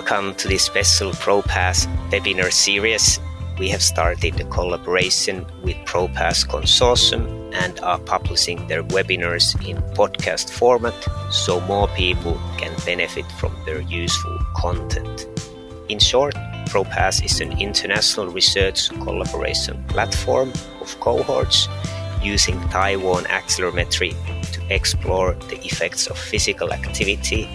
Welcome to this special ProPass webinar series. We have started a collaboration with ProPass Consortium and are publishing their webinars in podcast format so more people can benefit from their useful content. In short, ProPass is an international research collaboration platform of cohorts using thigh-worn accelerometry to explore the effects of physical activity,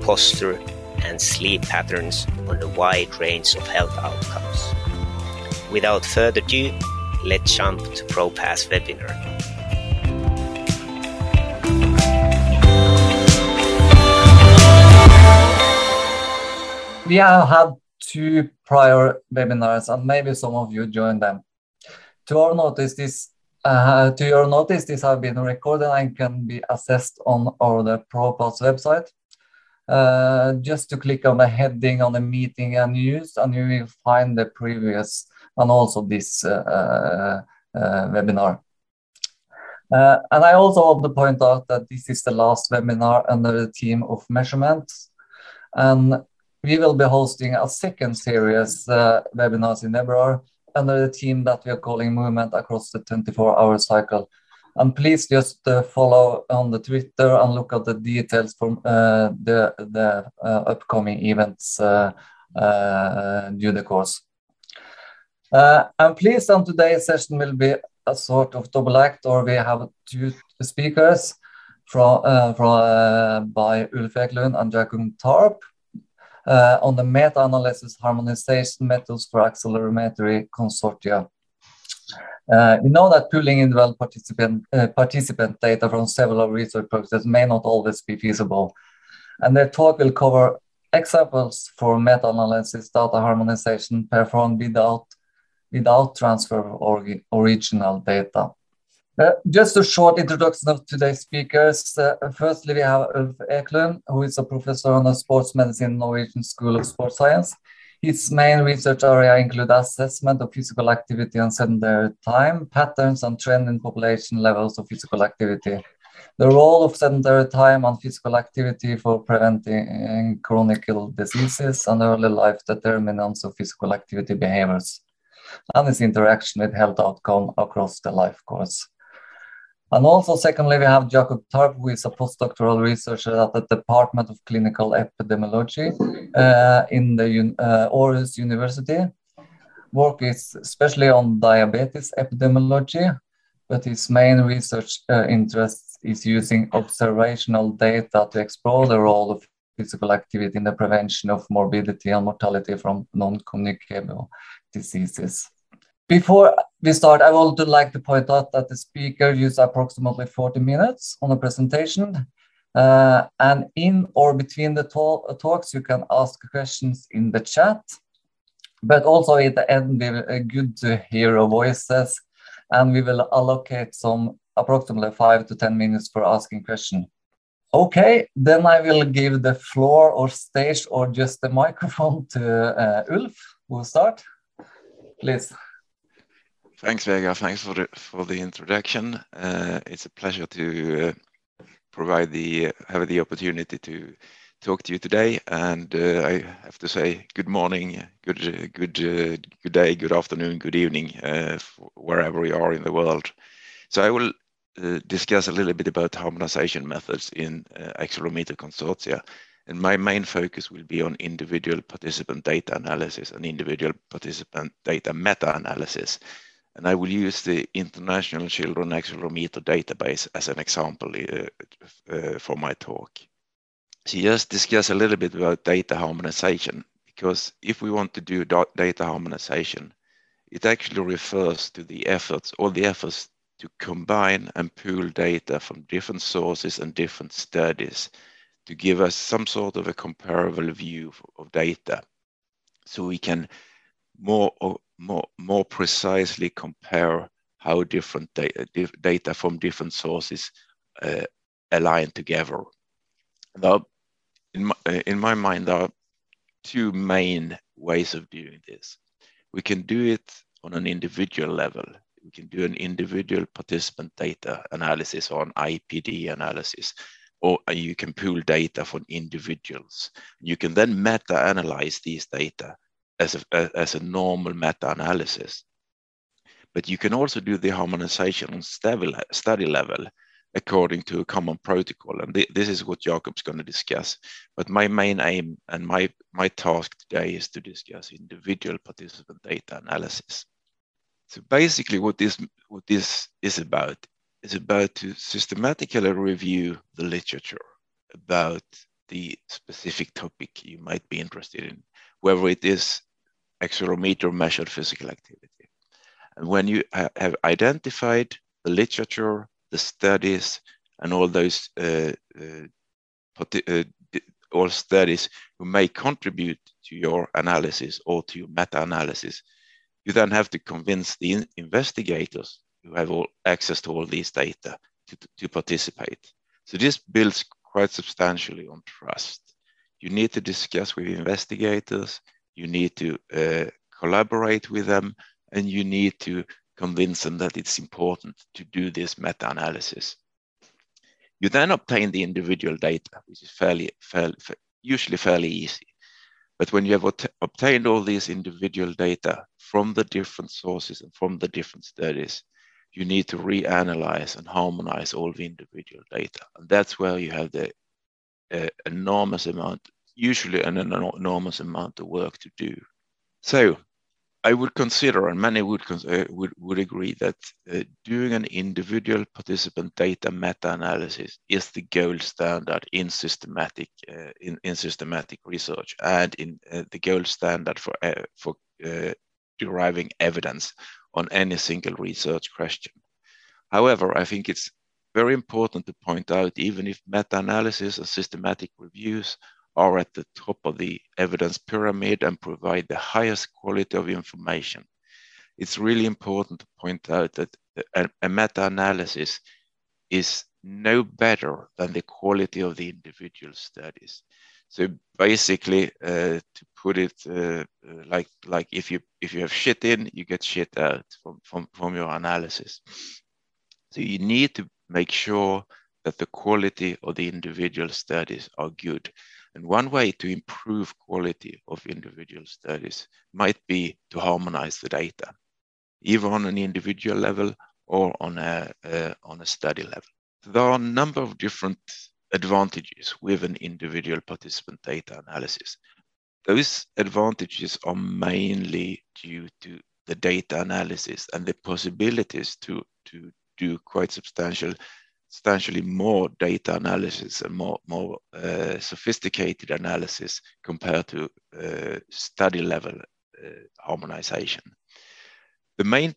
posture, and sleep patterns on a wide range of health outcomes. Without further ado, let's jump to ProPass webinar. We have had two prior webinars and maybe some of you joined them. To our notice, this uh, to your notice, these have been recorded and can be accessed on our the ProPass website. Uh, just to click on the heading on the meeting and news, and you will find the previous and also this uh, uh, webinar. Uh, and I also want to point out that this is the last webinar under the team of measurements. And we will be hosting a second series uh, webinars in February under the team that we are calling Movement Across the 24-Hour Cycle. And please just uh, follow on the Twitter and look at the details from uh, the, the uh, upcoming events uh, uh, due the course. Uh, I'm pleased on today's session will be a sort of double act, or we have two speakers from, from by Ulf Ekelund and Jakob Tarp on the meta-analysis harmonization methods for accelerometry consortia. Uh, we know that pooling individual participant, uh, participant data from several research projects may not always be feasible. And their talk will cover examples for meta-analysis data harmonization performed without, without transfer of original data. Uh, just a short introduction of today's speakers. Uh, firstly, we have Ulf Ekelund, who is a professor on the sports medicine Norwegian School of Sports Science. His main research area include assessment of physical activity and sedentary time, patterns and trend in population levels of physical activity. The role of sedentary time and physical activity for preventing chronic diseases and early life determinants of physical activity behaviors, and its interaction with health outcome across the life course. And also, secondly, we have Jakob Tarp, who is a postdoctoral researcher at the Department of Clinical Epidemiology uh, in the uh, Aarhus University. Work is especially on diabetes epidemiology, but his main research uh, interest is using observational data to explore the role of physical activity in the prevention of morbidity and mortality from non-communicable diseases. Before we start, I would like to point out that the speaker used approximately 40 minutes on the presentation. Uh, and in or between the talk, talks, you can ask questions in the chat. But also at the end, it's good to hear your voices. And we will allocate some approximately five to 10 minutes for asking questions. Okay, then I will give the floor or stage or just the microphone to uh, Ulf, who will start. Please. Thanks, Vega. Thanks for the for the introduction. Uh, it's a pleasure to uh, provide the have the opportunity to talk to you today. And uh, I have to say, good morning, good good uh, good day, good afternoon, good evening, uh, wherever you are in the world. So I will uh, discuss a little bit about harmonization methods in accelerometer consortia. And my main focus will be on individual participant data analysis and individual participant data meta-analysis and I will use the International Children Accelerometer database as an example uh, uh, for my talk. So just discuss a little bit about data harmonization, because if we want to do data harmonization, it actually refers to the efforts, all the efforts to combine and pool data from different sources and different studies to give us some sort of a comparable view of data. So we can more more, more precisely compare how different data, data from different sources uh, align together. Now, in my, uh, in my mind, there are two main ways of doing this. We can do it on an individual level. We can do an individual participant data analysis or an IPD analysis, or you can pool data from individuals. You can then meta-analyze these data as a, as a normal meta-analysis. But you can also do the harmonization on study level according to a common protocol. And th this is what Jakob's going to discuss. But my main aim and my, my task today is to discuss individual participant data analysis. So basically what this, what this is about is about to systematically review the literature about the specific topic you might be interested in, whether it is accelerometer measured physical activity. And when you ha have identified the literature, the studies, and all those uh, uh, uh, all studies who may contribute to your analysis or to your meta-analysis, you then have to convince the in investigators who have all access to all these data to, to participate. So this builds quite substantially on trust. You need to discuss with investigators, you need to uh, collaborate with them, and you need to convince them that it's important to do this meta-analysis. You then obtain the individual data, which is fairly, fairly usually fairly easy. But when you have obtained all these individual data from the different sources and from the different studies, you need to reanalyze and harmonize all the individual data. And that's where you have the uh, enormous amount, usually an enormous amount of work to do. So I would consider, and many would, uh, would, would agree that uh, doing an individual participant data meta-analysis is the gold standard in systematic uh, in, in systematic research and in uh, the gold standard for uh, for deriving evidence on any single research question. However, I think it's very important to point out, even if meta-analysis and systematic reviews are at the top of the evidence pyramid and provide the highest quality of information, it's really important to point out that a, a meta-analysis is no better than the quality of the individual studies. So basically, uh, to put it uh, uh, like like if you if you have shit in, you get shit out from, from from your analysis. So you need to make sure that the quality of the individual studies are good. And one way to improve quality of individual studies might be to harmonize the data, either on an individual level or on a, uh, on a study level. There are a number of different advantages with an individual participant data analysis. Those advantages are mainly due to the data analysis and the possibilities to, to do quite substantial substantially more data analysis and more, more uh, sophisticated analysis compared to uh, study level uh, harmonization. The main,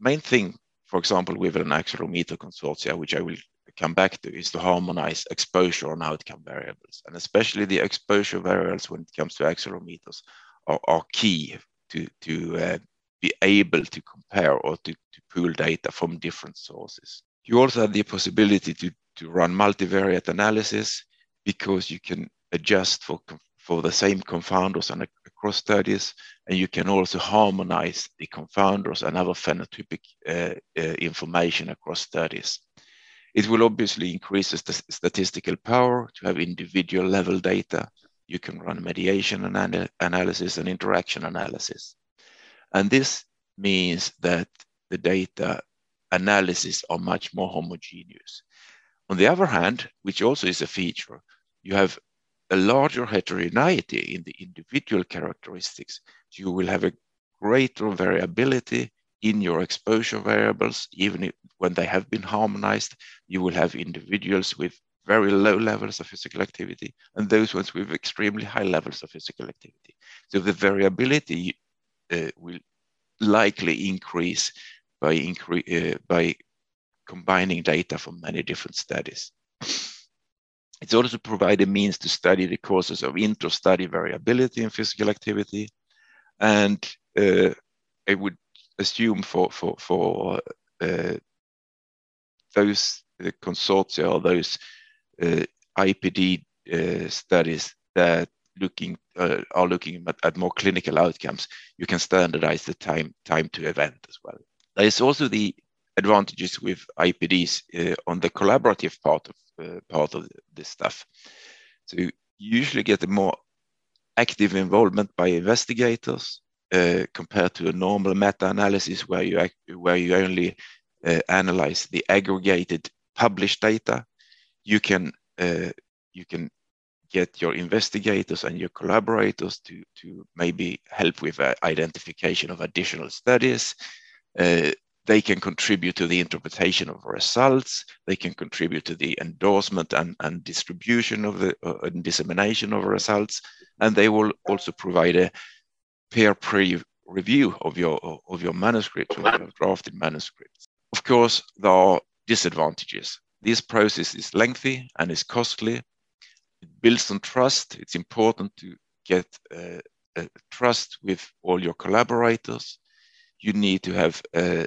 main thing, for example, with an accelerometer consortia, which I will come back to is to harmonize exposure and outcome variables. And especially the exposure variables when it comes to accelerometers are, are key to, to uh, be able to compare or to, to pool data from different sources. You also have the possibility to, to run multivariate analysis because you can adjust for, for the same confounders and across studies, and you can also harmonize the confounders and other phenotypic uh, uh, information across studies. It will obviously increase the statistical power to have individual level data. You can run mediation and analysis and interaction analysis. And this means that the data analysis are much more homogeneous. On the other hand, which also is a feature, you have a larger heterogeneity in the individual characteristics. You will have a greater variability in your exposure variables, even if, when they have been harmonized, you will have individuals with very low levels of physical activity and those ones with extremely high levels of physical activity. So the variability uh, will likely increase by, incre uh, by combining data from many different studies. It's also provide a means to study the causes of inter-study variability in physical activity. And uh, I would assume for for for uh, those consortia or those uh, IPD uh, studies that looking uh, are looking at, at, more clinical outcomes, you can standardize the time time to event as well. There is also the advantages with IPDs uh, on the collaborative part of, uh, part of this stuff. So you usually get a more active involvement by investigators uh, compared to a normal meta-analysis where you where you only uh, analyze the aggregated published data. You can uh, you can get your investigators and your collaborators to to maybe help with uh, identification of additional studies. Uh, they can contribute to the interpretation of results. They can contribute to the endorsement and, and distribution of the uh, and dissemination of results, and they will also provide a peer pre review of your of your manuscript or your drafted manuscripts. Of course, there are disadvantages. This process is lengthy and is costly. It builds on trust. It's important to get uh, trust with all your collaborators. You need to have uh,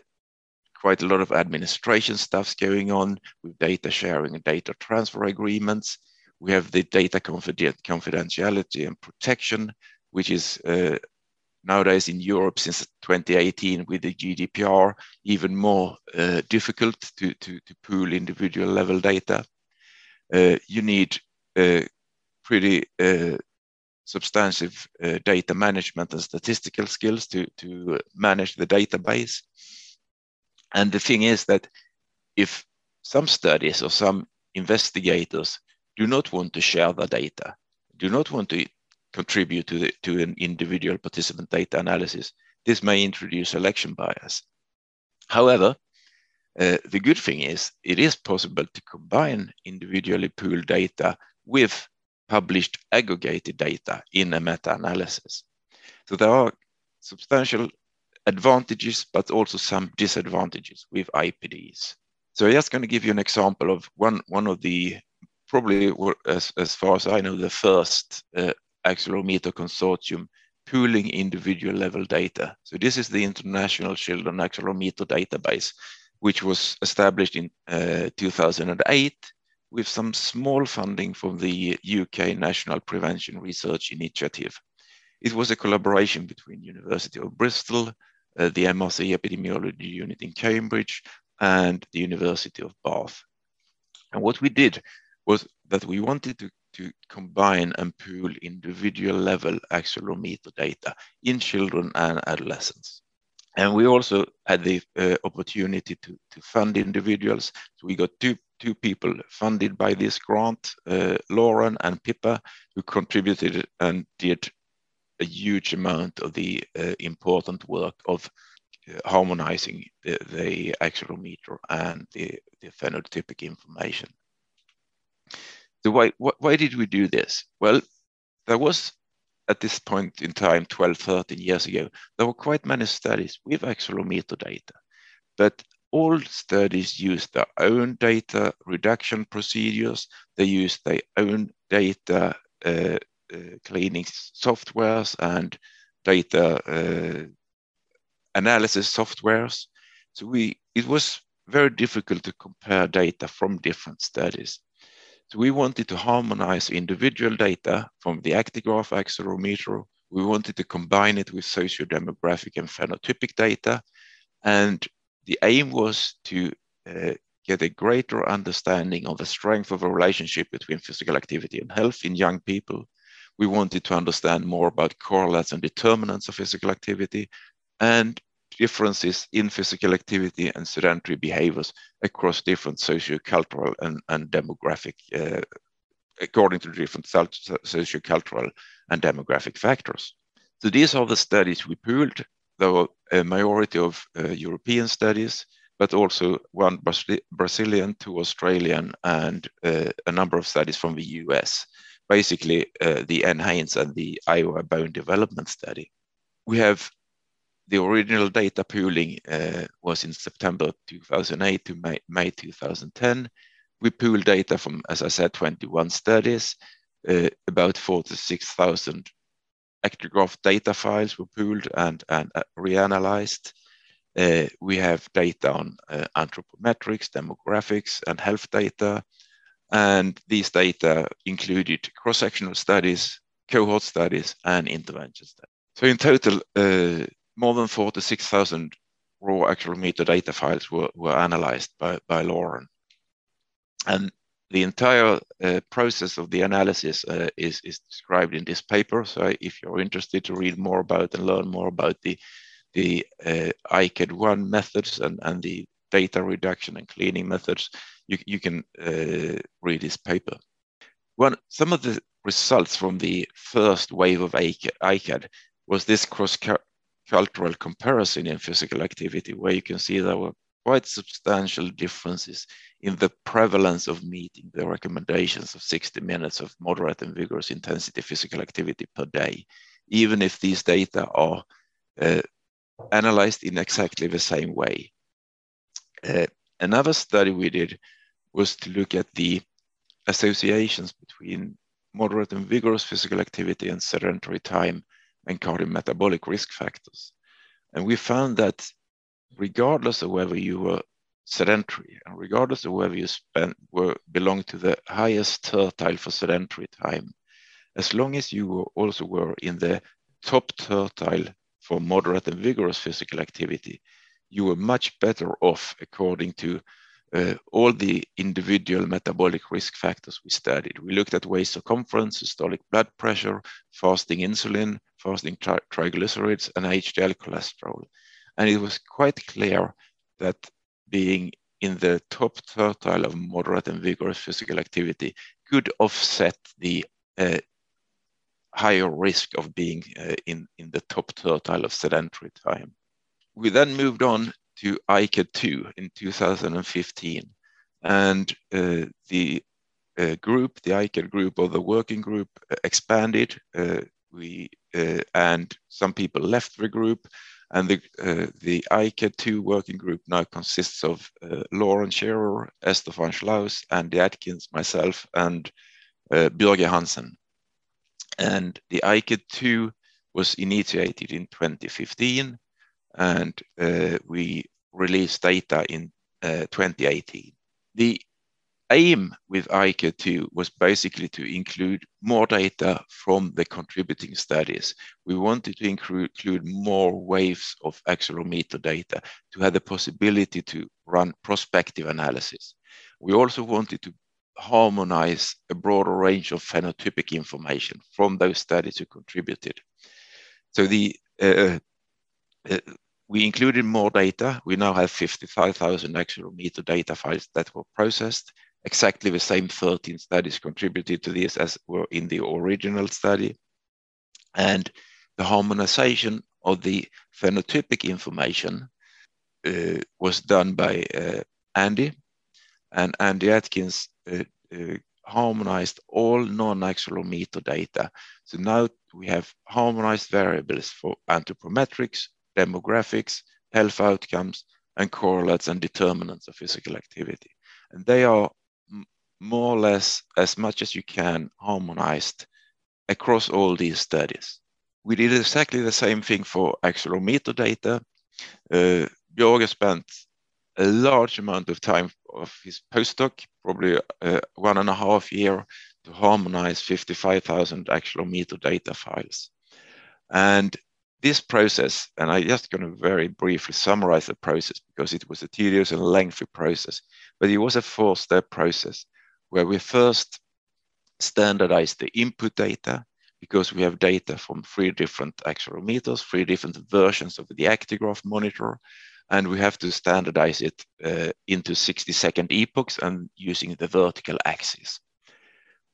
quite a lot of administration stuffs going on with data sharing and data transfer agreements. We have the data confidentiality and protection, which is uh, nowadays in Europe since 2018 with the GDPR, even more uh, difficult to, to, to, pool individual level data. Uh, you need uh, pretty uh, substantive uh, data management and statistical skills to, to manage the database. And the thing is that if some studies or some investigators do not want to share the data, do not want to contribute to, the, to an individual participant data analysis, this may introduce selection bias. However, uh, the good thing is it is possible to combine individually pooled data with published aggregated data in a meta-analysis. So there are substantial advantages, but also some disadvantages with IPDs. So I'm just going to give you an example of one, one of the, probably as, as far as I know, the first uh, accelerometer consortium pooling individual level data. So this is the International Children Accelerometer Database, which was established in uh, 2008 with some small funding from the UK National Prevention Research Initiative. It was a collaboration between University of Bristol, uh, the MRC Epidemiology Unit in Cambridge, and the University of Bath. And what we did was that we wanted to, to combine and pool individual level accelerometer data in children and adolescents. And we also had the uh, opportunity to, to fund individuals. So we got two, two people funded by this grant, uh, Lauren and Pippa, who contributed and did a huge amount of the uh, important work of uh, harmonizing the, the, accelerometer and the, the phenotypic information. So why, why did we do this? Well, there was at this point in time, 12, 13 years ago, there were quite many studies with accelerometer data, but all studies use their own data reduction procedures. They use their own data uh, uh, cleaning softwares and data uh, analysis softwares. So we it was very difficult to compare data from different studies. So we wanted to harmonize individual data from the actigraph accelerometer. We wanted to combine it with socio-demographic and phenotypic data. And the aim was to uh, get a greater understanding of the strength of a relationship between physical activity and health in young people we wanted to understand more about correlates and determinants of physical activity and differences in physical activity and sedentary behaviors across different sociocultural and, and demographic, uh, according to different sociocultural and demographic factors. So these are the studies we pooled. There were a majority of uh, European studies, but also one Brazilian, two Australian, and uh, a number of studies from the US basically uh, the NHANES and the Iowa Bone Development Study. We have the original data pooling was in September 2008 to May, May 2010. We pooled data from, as I said, 21 studies. Uh, about 46,000 actigraph data files were pooled and, and uh, reanalyzed. Uh, we have data on uh, anthropometrics, demographics, and health data. And these data included cross-sectional studies, cohort studies, and intervention studies. So in total, uh, more than 46,000 raw accelerometer data files were, were analyzed by, by Lauren. And the entire uh, process of the analysis uh, is, is described in this paper. So if you're interested to read more about and learn more about the, the uh, ICAD1 methods and, and the data reduction and cleaning methods, you, you can uh, read this paper. One, some of the results from the first wave of ICAD was this cross-cultural comparison in physical activity, where you can see there were quite substantial differences in the prevalence of meeting the recommendations of 60 minutes of moderate and vigorous intensity physical activity per day, even if these data are uh, analyzed in exactly the same way. Uh, another study we did was to look at the associations between moderate and vigorous physical activity and sedentary time and cardiometabolic risk factors. And we found that regardless of whether you were sedentary and regardless of whether you spent were belong to the highest tertile for sedentary time, as long as you were also were in the top tertile for moderate and vigorous physical activity, you were much better off according to uh, all the individual metabolic risk factors we studied. We looked at waist circumference, systolic blood pressure, fasting insulin, fasting tri triglycerides, and HDL cholesterol. And it was quite clear that being in the top tertile of moderate and vigorous physical activity could offset the uh, higher risk of being uh, in, in the top tertile of sedentary time. We then moved on to ICAD 2 in 2015, and uh, the uh, group, the ICAD group or the working group uh, expanded. Uh, we and some people left the group, and the, uh, the ICAD2 working group now consists of uh, Lauren Sherar, Esther van Sluijs, Andy Atkins, myself, and uh, Björge Hansen. And the ICAD2 was initiated in 2015, and uh, we released data in uh, 2018. The aim with ICA2 was basically to include more data from the contributing studies. We wanted to include more waves of accelerometer data to have the possibility to run prospective analysis. We also wanted to harmonize a broader range of phenotypic information from those studies who contributed. So the uh, uh, we included more data. We now have 55,000 accelerometer data files that were processed exactly the same 13 studies contributed to this as were in the original study. And the harmonization of the phenotypic information uh, was done by uh, Andy, and Andy Atkins uh, uh harmonized all non-accelerometer data. So now we have harmonized variables for anthropometrics, demographics, health outcomes, and correlates and determinants of physical activity. And they are more or less as much as you can harmonized across all these studies. We did exactly the same thing for accelerometer data. Uh, Björge spent a large amount of time of his postdoc, probably uh, one and a half year, to harmonize 55,000 accelerometer data files. And this process, and I'm just going to very briefly summarize the process because it was a tedious and lengthy process, but it was a four-step process where we first standardize the input data because we have data from three different accelerometers, three different versions of the actigraph monitor, and we have to standardize it uh, into 60 second epochs and using the vertical axis.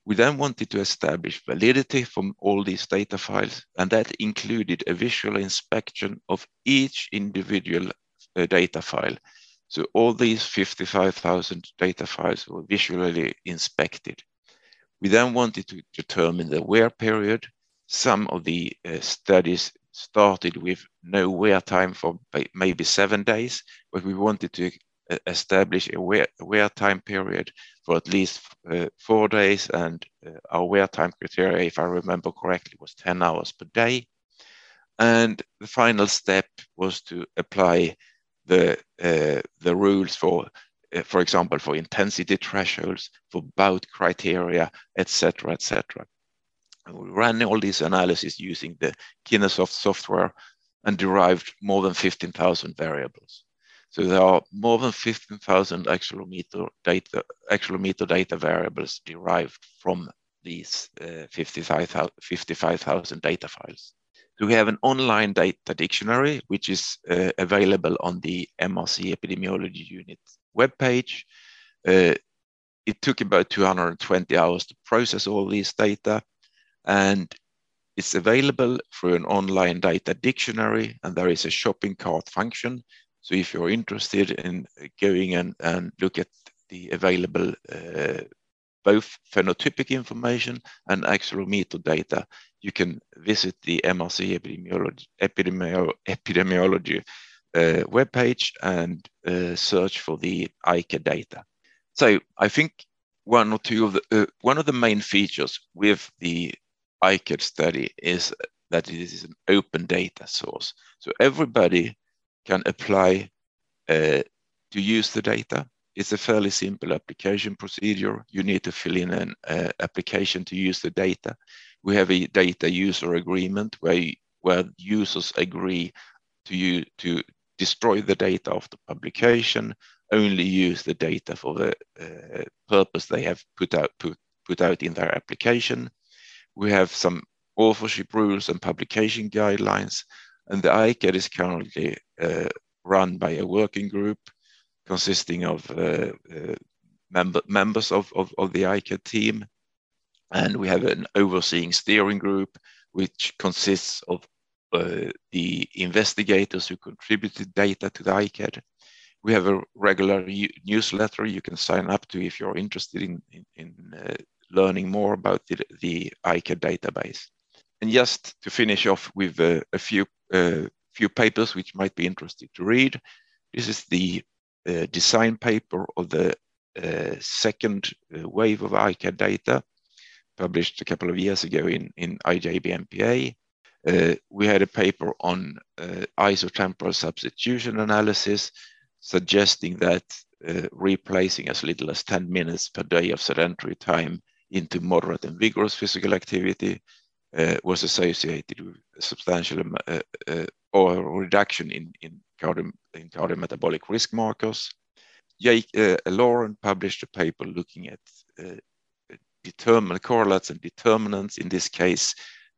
We then wanted to establish validity from all these data files, and that included a visual inspection of each individual uh, data file so all these 55,000 data files were visually inspected. We then wanted to determine the wear period. Some of the uh, studies started with no wear time for maybe seven days, but we wanted to uh, establish a wear, wear time period for at least uh, four days. And uh, our wear time criteria, if I remember correctly, was 10 hours per day. And the final step was to apply the uh, the rules for uh, for example for intensity thresholds for bout criteria etc etc we ran all these analyses using the KineSoft software and derived more than 15,000 variables. So there are more than 15,000 accelerometer data, accelerometer data variables derived from these uh, 55,000 55, data files. So we have an online data dictionary, which is uh, available on the MRC Epidemiology Unit webpage. Uh, it took about 220 hours to process all these data, and it's available through an online data dictionary, and there is a shopping cart function. So if you're interested in going and, and look at the available uh, both phenotypic information and accelerometer data, you can visit the MRC epidemiology, epidemiolo epidemiology uh, webpage and uh, search for the ICAD data. So I think one or two of the uh, one of the main features with the ICAD study is that it is an open data source. So everybody can apply uh, to use the data. It's a fairly simple application procedure. You need to fill in an uh, application to use the data. We have a data user agreement where, where users agree to, you, to destroy the data after publication, only use the data for the uh, purpose they have put out, put, put out in their application. We have some authorship rules and publication guidelines, and the ICAD is currently uh, run by a working group consisting of uh, uh, member, members of, of, of, the ICAD team. And we have an overseeing steering group, which consists of uh, the investigators who contributed data to the ICAD. We have a regular newsletter you can sign up to if you're interested in, in, in uh, learning more about the, the ICAD database. And just to finish off with uh, a few uh, few papers which might be interesting to read. This is the uh, design paper of the uh, second uh, wave of ICAD data, published a couple of years ago in, in IJBNPA. Uh, we had a paper on uh, isotemporal substitution analysis, suggesting that replacing as little as 10 minutes per day of sedentary time into moderate and vigorous physical activity uh, was associated with a substantial uh, uh, or reduction in, in, cardio, in cardiometabolic risk markers. Jake, uh, Lauren published a paper looking at uh, determinant correlates and determinants, in this case,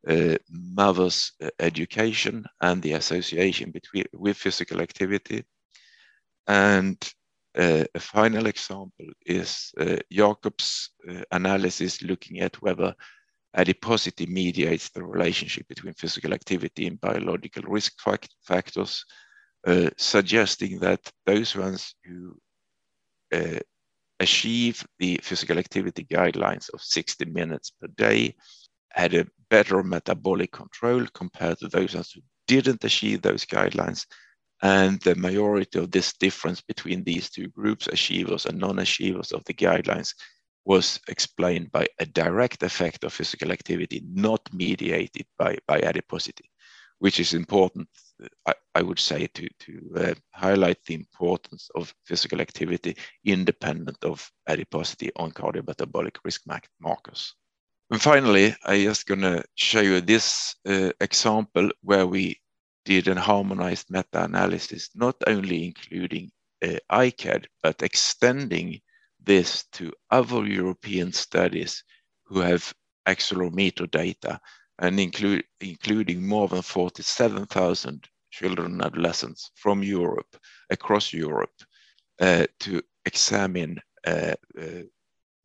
uh, mother's education and the association between with physical activity. And uh, a final example is uh, Jakob's uh, analysis looking at whether adiposity mediates the relationship between physical activity and biological risk factors, uh, suggesting that those ones who uh, achieve the physical activity guidelines of 60 minutes per day had a better metabolic control compared to those ones who didn't achieve those guidelines. And the majority of this difference between these two groups, achievers and non-achievers of the guidelines, was explained by a direct effect of physical activity, not mediated by, by adiposity, which is important, I, I would say, to, to uh, highlight the importance of physical activity independent of adiposity on cardiometabolic risk markers. And finally, I'm just going to show you this uh, example where we did a harmonized meta-analysis, not only including uh, ICAD, but extending this to other European studies who have accelerometer data and include, including more than 47,000 children and adolescents from Europe, across Europe, uh, to examine uh, uh,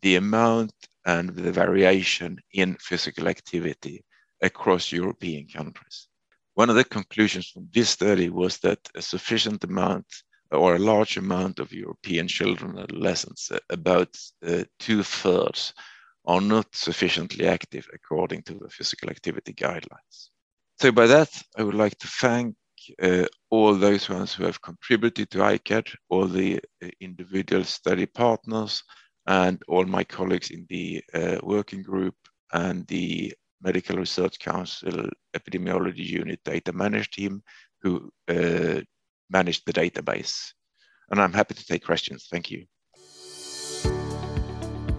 the amount and the variation in physical activity across European countries. One of the conclusions from this study was that a sufficient amount or a large amount of European children and adolescents, uh, about uh, two thirds, are not sufficiently active according to the physical activity guidelines. So, by that, I would like to thank uh, all those ones who have contributed to ICAD, all the uh, individual study partners, and all my colleagues in the uh, working group and the Medical Research Council Epidemiology Unit Data Management Team who uh, manage the database. And I'm happy to take questions. Thank you.